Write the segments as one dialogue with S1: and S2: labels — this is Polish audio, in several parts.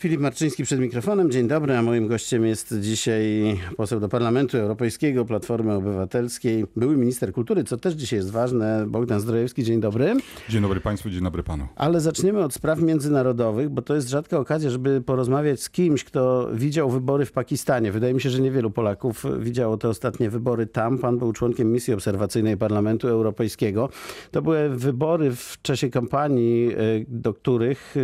S1: Filip Marczyński przed mikrofonem. Dzień dobry, a moim gościem jest dzisiaj poseł do Parlamentu Europejskiego Platformy Obywatelskiej, były minister kultury, co też dzisiaj jest ważne, Bogdan Zdrojewski. Dzień dobry.
S2: Dzień dobry Państwu, dzień dobry Panu.
S1: Ale zaczniemy od spraw międzynarodowych, bo to jest rzadka okazja, żeby porozmawiać z kimś, kto widział wybory w Pakistanie. Wydaje mi się, że niewielu Polaków widziało te ostatnie wybory tam. Pan był członkiem misji obserwacyjnej Parlamentu Europejskiego. To były wybory w czasie kampanii, y, do których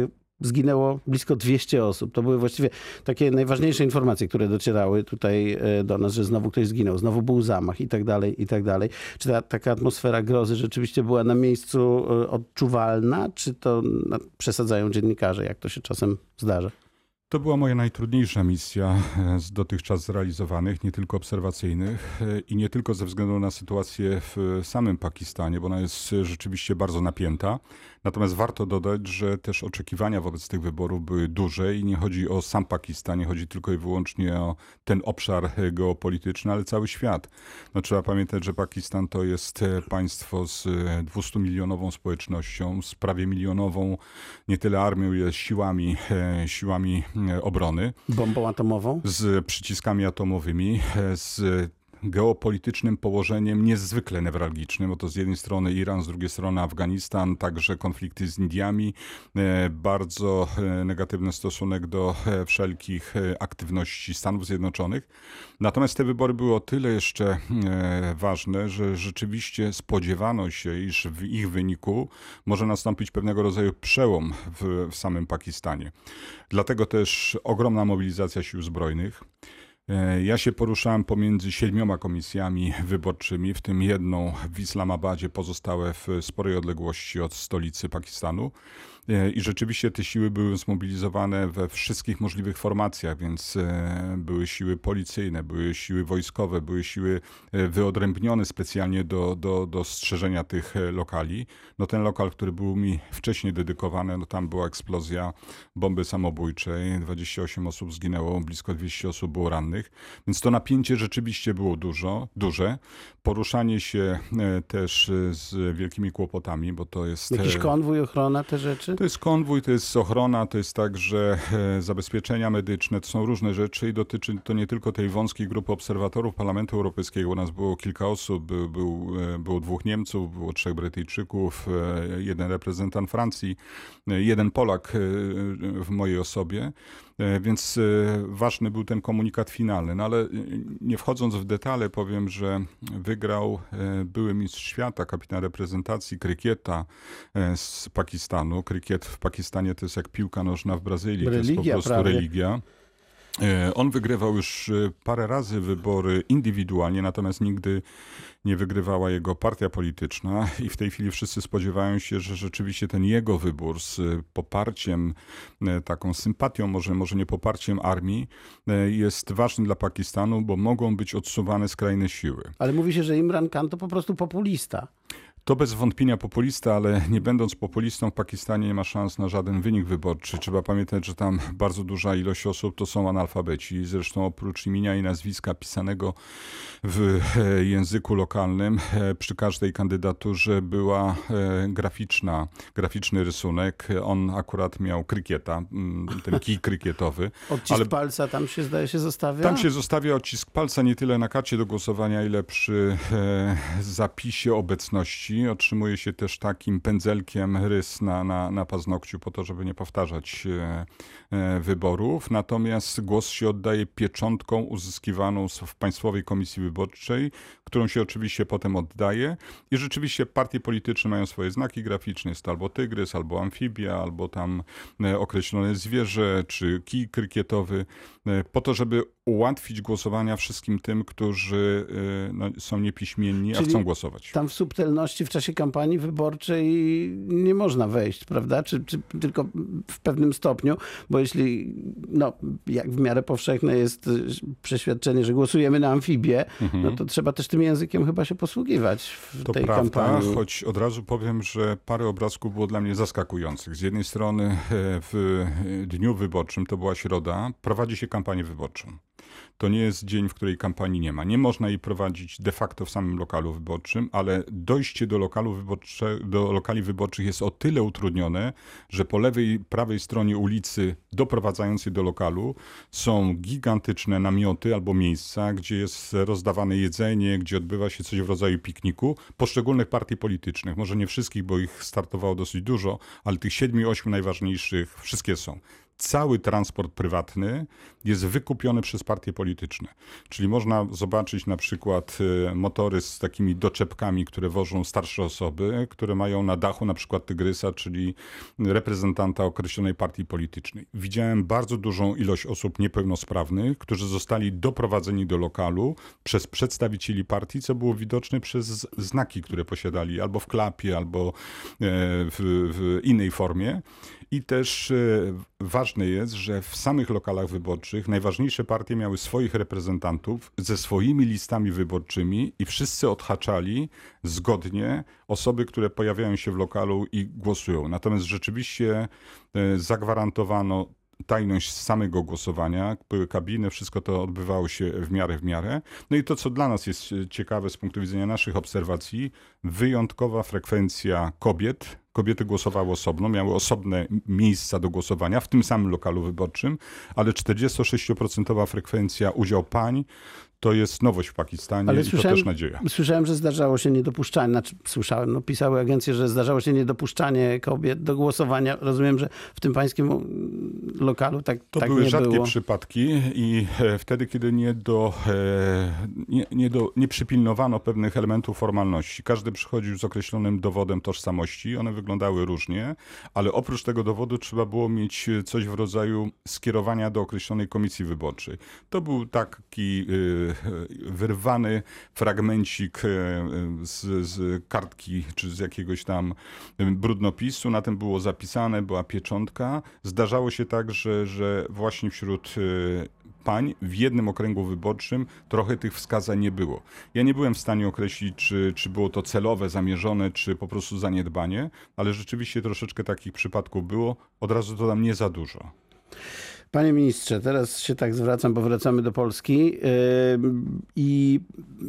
S1: zginęło blisko 200 osób. To były właściwie takie najważniejsze informacje, które docierały tutaj e, do nas, że znowu ktoś zginął, znowu był zamach i tak dalej, i tak dalej. Czy ta taka atmosfera grozy rzeczywiście była na miejscu e, odczuwalna, czy to przesadzają dziennikarze, jak to się czasem zdarza?
S2: To była moja najtrudniejsza misja e, z dotychczas zrealizowanych, nie tylko obserwacyjnych e, i nie tylko ze względu na sytuację w samym Pakistanie, bo ona jest rzeczywiście bardzo napięta. Natomiast warto dodać, że też oczekiwania wobec tych wyborów były duże i nie chodzi o sam Pakistan, nie chodzi tylko i wyłącznie o ten obszar geopolityczny, ale cały świat. No, trzeba pamiętać, że Pakistan to jest e, państwo z 200-milionową społecznością, z prawie milionową nie tyle armią, ile siłami, siłami E, obrony.
S1: Bombą atomową?
S2: Z przyciskami atomowymi, e, z geopolitycznym położeniem niezwykle newralgicznym, bo to z jednej strony Iran, z drugiej strony Afganistan, także konflikty z Indiami, e, bardzo negatywny stosunek do wszelkich aktywności Stanów Zjednoczonych. Natomiast te wybory były o tyle jeszcze ważne, że rzeczywiście spodziewano się, iż w ich wyniku może nastąpić pewnego rodzaju przełom w, w samym Pakistanie. Dlatego też ogromna mobilizacja sił zbrojnych. E, ja się poruszałem pomiędzy siedmioma komisjami wyborczymi, w tym jedną w Islamabadzie, pozostałe w sporej odległości od stolicy Pakistanu. E, I rzeczywiście te siły były zmobilizowane we wszystkich możliwych formacjach, więc e, były siły policyjne, były siły wojskowe, były siły wyodrębnione specjalnie do, do, do strzeżenia tych lokali. No ten lokal, który był mi wcześniej dedykowany, no tam była eksplozja bomby samobójczej, 28 osób zginęło, blisko 200 osób było rannych. Więc to napięcie rzeczywiście było dużo, duże. Poruszanie się e, też e, z wielkimi kłopotami, bo to jest...
S1: Jakiś e, konwój, ochrona, te rzeczy?
S2: To jest konwój, to jest ochrona, to jest także zabezpieczenia medyczne, to są różne rzeczy i dotyczy to nie tylko tej wąskiej grupy obserwatorów Parlamentu Europejskiego. U nas było kilka osób, był, był, było dwóch Niemców, było trzech Brytyjczyków, jeden reprezentant Francji, jeden Polak w mojej osobie. Więc ważny był ten komunikat finalny. No ale nie wchodząc w detale, powiem, że wygrał e, były mistrz świata, kapitan reprezentacji krykieta e, z Pakistanu. Krykiet w Pakistanie to jest jak piłka nożna w Brazylii, religia, to jest po prostu prawie. religia. E, on wygrywał już parę razy wybory indywidualnie, natomiast nigdy nie wygrywała jego partia polityczna i w tej chwili wszyscy spodziewają się, że rzeczywiście ten jego wybór z poparciem, e, taką sympatią, może, może nie poparciem armii, e, jest ważny dla Pakistanu, bo mogą być odsuwane skrajne siły.
S1: Ale mówi się, że Imran Khan to po prostu populista.
S2: To bez wątpienia populista, ale nie będąc populistą w Pakistanie nie ma szans na żaden wynik wyborczy. Trzeba pamiętać, że tam bardzo duża ilość osób to są analfabeci. Zresztą oprócz imienia i nazwiska pisanego w e, języku lokalnym e, przy każdej kandydaturze była e, graficzna, graficzny rysunek. On akurat miał krykieta, mm, ten kij krykietowy.
S1: Odcisk ale palca tam się zdaje się zostawia?
S2: Tam się zostawia odcisk palca nie tyle na karcie do głosowania, ile przy zapisie obecności Otrzymuje się też takim pędzelkiem rys na, na, na paznokciu po to, żeby nie powtarzać e, e, wyborów. Natomiast głos się oddaje pieczątką uzyskiwaną w Państwowej Komisji Wyborczej, którą się oczywiście potem oddaje. I rzeczywiście partie polityczne mają swoje znaki graficzne. Jest albo tygrys, albo amfibia, albo tam e, określone zwierzę, czy kij krykietowy, po to, żeby ułatwić głosowania wszystkim tym, którzy no, są niepiśmienni, Czyli a chcą głosować.
S1: Tam w subtelności w czasie kampanii wyborczej nie można wejść, prawda? Czy, czy tylko w pewnym stopniu, bo jeśli, no, jak w miarę powszechne jest przeświadczenie, że głosujemy na amfibię, mhm. no to trzeba też tym językiem chyba się posługiwać w
S2: to
S1: tej
S2: prawda,
S1: kampanii.
S2: choć od razu powiem, że parę obrazków było dla mnie zaskakujących. Z jednej strony e, w dniu wyborczym, to była środa, prowadzi się kampanię wyborczą. To nie jest dzień, w której kampanii nie ma. Nie można jej prowadzić de facto w samym lokalu wyborczym, ale dojście do, lokalu wyborcze, do lokali wyborczych jest o tyle utrudnione, że po lewej prawej stronie ulicy doprowadzającej do lokalu są gigantyczne namioty albo miejsca, gdzie jest rozdawane jedzenie, gdzie odbywa się coś w rodzaju pikniku poszczególnych partii politycznych. Może nie wszystkich, bo ich startowało dosyć dużo, ale tych siedmiu, ośmiu najważniejszych wszystkie są cały transport prywatny jest wykupiony przez partie polityczne. Czyli można zobaczyć na przykład y, motory z takimi doczepkami, które wożą starsze osoby, które mają na dachu na przykład tygrysa, czyli reprezentanta określonej partii politycznej. Widziałem bardzo dużą ilość osób niepełnosprawnych, którzy zostali doprowadzeni do lokalu przez przedstawicieli partii, co było widoczne przez znaki, które posiadali albo w klapie, albo e, w, w innej formie. I też e, ważne jest, że w samych lokalach wyborczych najważniejsze partie miały swoich reprezentantów ze swoimi listami wyborczymi i wszyscy odhaczali zgodnie osoby, które pojawiają się w lokalu i głosują. Natomiast rzeczywiście e, zagwarantowano tajność samego głosowania, były kabiny, wszystko to odbywało się w miarę w miarę. No i to, co dla nas jest ciekawe z punktu widzenia naszych obserwacji, wyjątkowa frekwencja kobiet. Kobiety głosowały osobno, miały osobne miejsca do głosowania w tym samym lokalu wyborczym, ale 46% frekwencja udział pań, to jest nowość w Pakistanie Ale i to też nadzieja.
S1: Słyszałem, że zdarzało się niedopuszczanie, znaczy słyszałem, no pisały agencje, że zdarzało się niedopuszczanie kobiet do głosowania. Rozumiem, że w tym pańskim lokalu tak
S2: To
S1: tak
S2: były
S1: nie
S2: rzadkie
S1: było.
S2: przypadki i e, wtedy, kiedy nie, do, e, nie, nie, do, nie przypilnowano pewnych elementów formalności. Każdy przychodził z określonym dowodem tożsamości, one wyglądały różnie, ale oprócz tego dowodu trzeba było mieć coś w rodzaju skierowania do określonej komisji wyborczej. To był taki e, wyrwany fragmencik e, z, z, kartki czy z jakiegoś tam brudnopisu. Na tym było zapisane, była pieczątka. Zdarzało się tak, że, że właśnie wśród e, pań w jednym okręgu wyborczym trochę tych wskazań nie było. Ja nie byłem w stanie określić, czy, czy było to celowe, zamierzone, czy po prostu zaniedbanie, ale rzeczywiście troszeczkę takich przypadków było. Od razu to tam nie za dużo.
S1: Panie ministrze, teraz się tak zwracam, bo wracamy do Polski yy, i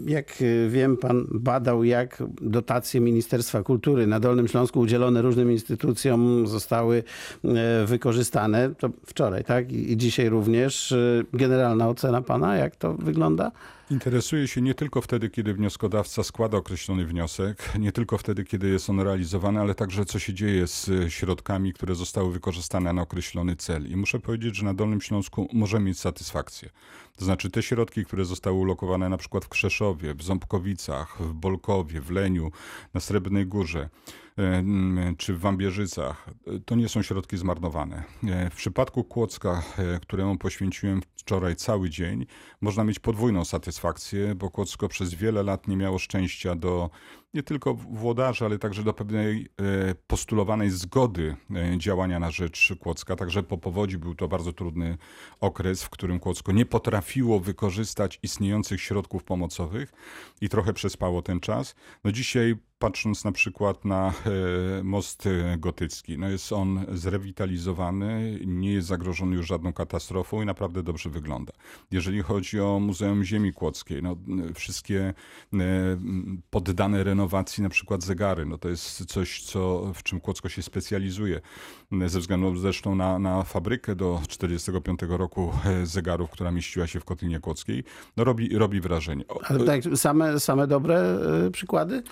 S1: jak wiem, pan badał, jak dotacje Ministerstwa Kultury na Dolnym Śląsku udzielone różnym instytucjom zostały yy, wykorzystane. To wczoraj, tak? I dzisiaj również. Yy, generalna ocena pana, jak to wygląda?
S2: Interesuje się nie tylko wtedy, kiedy wnioskodawca składa określony wniosek, nie tylko wtedy, kiedy jest on realizowany, ale także co się dzieje z środkami, które zostały wykorzystane na określony cel. I muszę powiedzieć, że na Dolnym Śląsku możemy mieć satysfakcję. To znaczy te środki, które zostały ulokowane na przykład w Krzeszowie, w Ząbkowicach, w Bolkowie, w Leniu, na Srebrnej Górze, czy w Wambierzycach, to nie są środki zmarnowane. E, w przypadku Kłodzka, e, któremu poświęciłem wczoraj cały dzień, można mieć podwójną satysfakcję, bo Kłodzko przez wiele lat nie miało szczęścia do nie tylko włodarzy, ale także do pewnej e, postulowanej zgody działania na rzecz Kłodzka. Także po powodzi był to bardzo trudny okres, w którym Kłodzko nie potrafiło wykorzystać istniejących środków pomocowych i trochę przespało ten czas. No dzisiaj patrząc na przykład na e, most gotycki, no jest on zrewitalizowany, nie jest zagrożony już żadną katastrofą i naprawdę dobrze wygląda. Jeżeli chodzi o Muzeum Ziemi Kłodzkiej, no wszystkie e, poddane renowacji na przykład zegary, no to jest coś, co, w czym Kłodzko się specjalizuje. Ze względu zresztą na, na fabrykę do 45 roku e, zegarów, która mieściła się w Kotlinie Kłodzkiej, no robi, robi wrażenie.
S1: Ale tak, same, same dobre przykłady?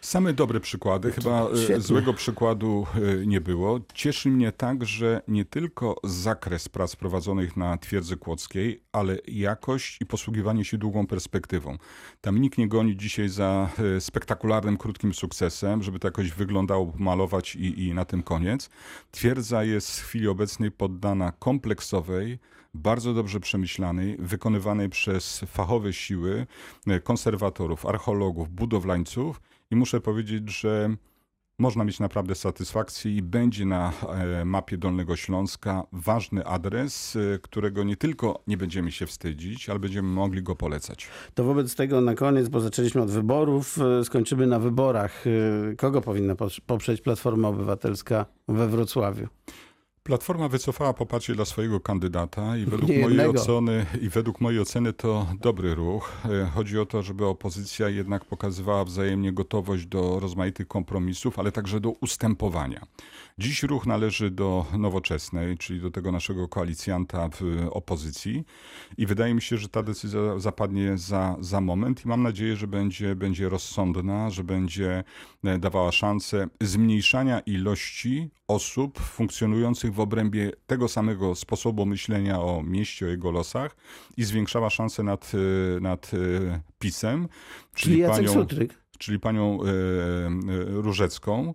S2: Same dobre przykłady, chyba e, Świetnie. złego przykładu e, nie było. Cieszy mnie także nie tylko zakres prac prowadzonych na twierdzy kłodzkiej, ale jakość i posługiwanie się długą perspektywą. Tam nikt nie goni dzisiaj za e, spektakularnym, krótkim sukcesem, żeby to jakoś wyglądało, malować i, i na tym koniec. Twierdza jest w chwili obecnej poddana kompleksowej, bardzo dobrze przemyślanej, wykonywanej przez fachowe siły konserwatorów, archeologów, budowlańców i muszę powiedzieć, że można mieć naprawdę satysfakcję i będzie na e, mapie Dolnego Śląska ważny adres, e, którego nie tylko nie będziemy się wstydzić, ale będziemy mogli go polecać.
S1: To wobec tego na koniec, bo zaczęliśmy od wyborów, e, skończymy na wyborach. Kogo powinna poprzeć Platforma Obywatelska we Wrocławiu?
S2: Platforma wycofała poparcie dla swojego kandydata i według
S1: Nie
S2: mojej
S1: jednego.
S2: oceny i według mojej oceny to dobry ruch. E, Chodzi o to, żeby opozycja jednak pokazywała wzajemnie gotowość do rozmaitych kompromisów, ale także do ustępowania. Dziś ruch należy do nowoczesnej, czyli do tego naszego koalicjanta w opozycji i wydaje mi się, że ta decyzja zapadnie za, za moment i mam nadzieję, że będzie, będzie rozsądna, że będzie e, dawała szansę zmniejszania ilości osób funkcjonujących w obrębie tego samego sposobu myślenia o mieście, o jego losach i zwiększała szanse nad, e, nad e, PiSem,
S1: Czyli Jacek Sutryk.
S2: czyli panią e, e, Różecką.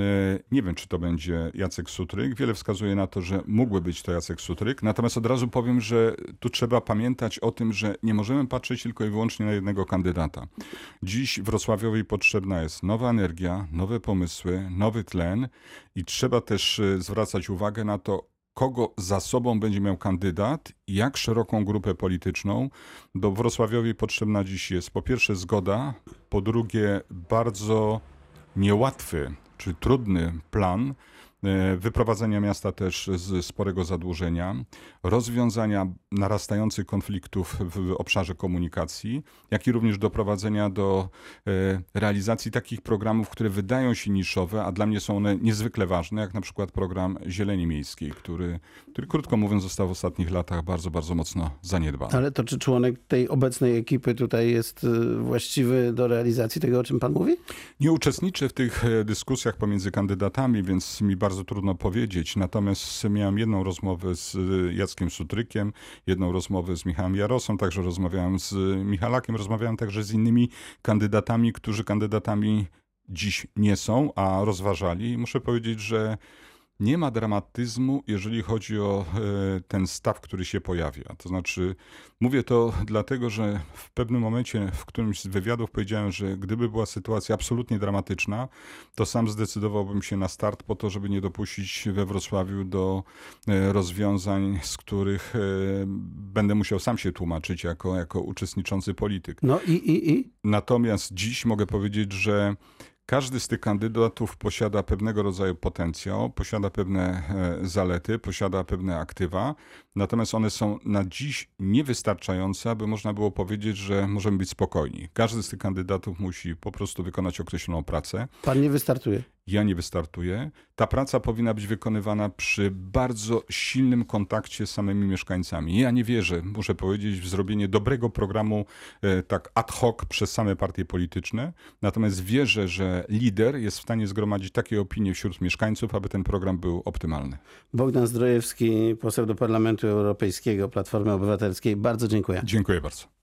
S2: E, Nie wiem, czy to będzie Jacek Sutryk. Wiele wskazuje na to, że mógłby być to Jacek Sutryk. Natomiast od razu powiem, że tu trzeba pamiętać o tym, że nie możemy patrzeć tylko i wyłącznie na jednego kandydata. Dziś Wrocławiowi potrzebna jest nowa energia, nowe pomysły, nowy tlen i trzeba też e, zwracać uwagę na to, kogo za sobą będzie miał kandydat jak szeroką grupę polityczną, bo Wrocławiowi potrzebna dziś jest po pierwsze zgoda, po drugie bardzo niełatwy czy trudny plan wyprowadzenia miasta też z sporego zadłużenia, rozwiązania narastających konfliktów w obszarze komunikacji, jak i również doprowadzenia do e, realizacji takich programów, które wydają się niszowe, a dla mnie są one niezwykle ważne, jak na przykład program Zieleni Miejskiej, który, który krótko mówiąc został w ostatnich latach bardzo, bardzo mocno zaniedbany.
S1: Ale to czy członek tej obecnej ekipy tutaj jest y, właściwy do realizacji tego, o czym pan mówi?
S2: Nie uczestniczę w tych e, dyskusjach pomiędzy kandydatami, więc mi bardzo trudno powiedzieć. Natomiast miałem jedną rozmowę z e, Jackiem Sutrykiem, jedną rozmowę z Michałem Jarosą, także rozmawiałem z Michalakiem, rozmawiałem także z innymi kandydatami, którzy kandydatami dziś nie są, a rozważali. I muszę powiedzieć, że nie ma dramatyzmu, jeżeli chodzi o e, ten staw, który się pojawia. To znaczy, mówię to dlatego, że w pewnym momencie w którymś z wywiadów powiedziałem, że gdyby była sytuacja absolutnie dramatyczna, to sam zdecydowałbym się na start po to, żeby nie dopuścić we Wrocławiu do e, rozwiązań, z których e, będę musiał sam się tłumaczyć jako, jako uczestniczący polityk.
S1: No i, i, i?
S2: Natomiast dziś mogę powiedzieć, że każdy z tych kandydatów posiada pewnego rodzaju potencjał, posiada pewne e, zalety, posiada pewne aktywa, natomiast one są na dziś niewystarczające, aby można było powiedzieć, że możemy być spokojni. Każdy z tych kandydatów musi po prostu wykonać określoną pracę.
S1: Pan nie wystartuje.
S2: Ja nie wystartuję. Ta praca powinna być wykonywana przy bardzo silnym kontakcie z samymi mieszkańcami. Ja nie wierzę, muszę powiedzieć, w zrobienie dobrego programu e, tak ad hoc przez same partie polityczne. Natomiast wierzę, że lider jest w stanie zgromadzić takie opinie wśród mieszkańców, aby ten program był optymalny.
S1: Bogdan Zdrojewski, poseł do Parlamentu Europejskiego Platformy Obywatelskiej. Bardzo dziękuję.
S2: Dziękuję bardzo.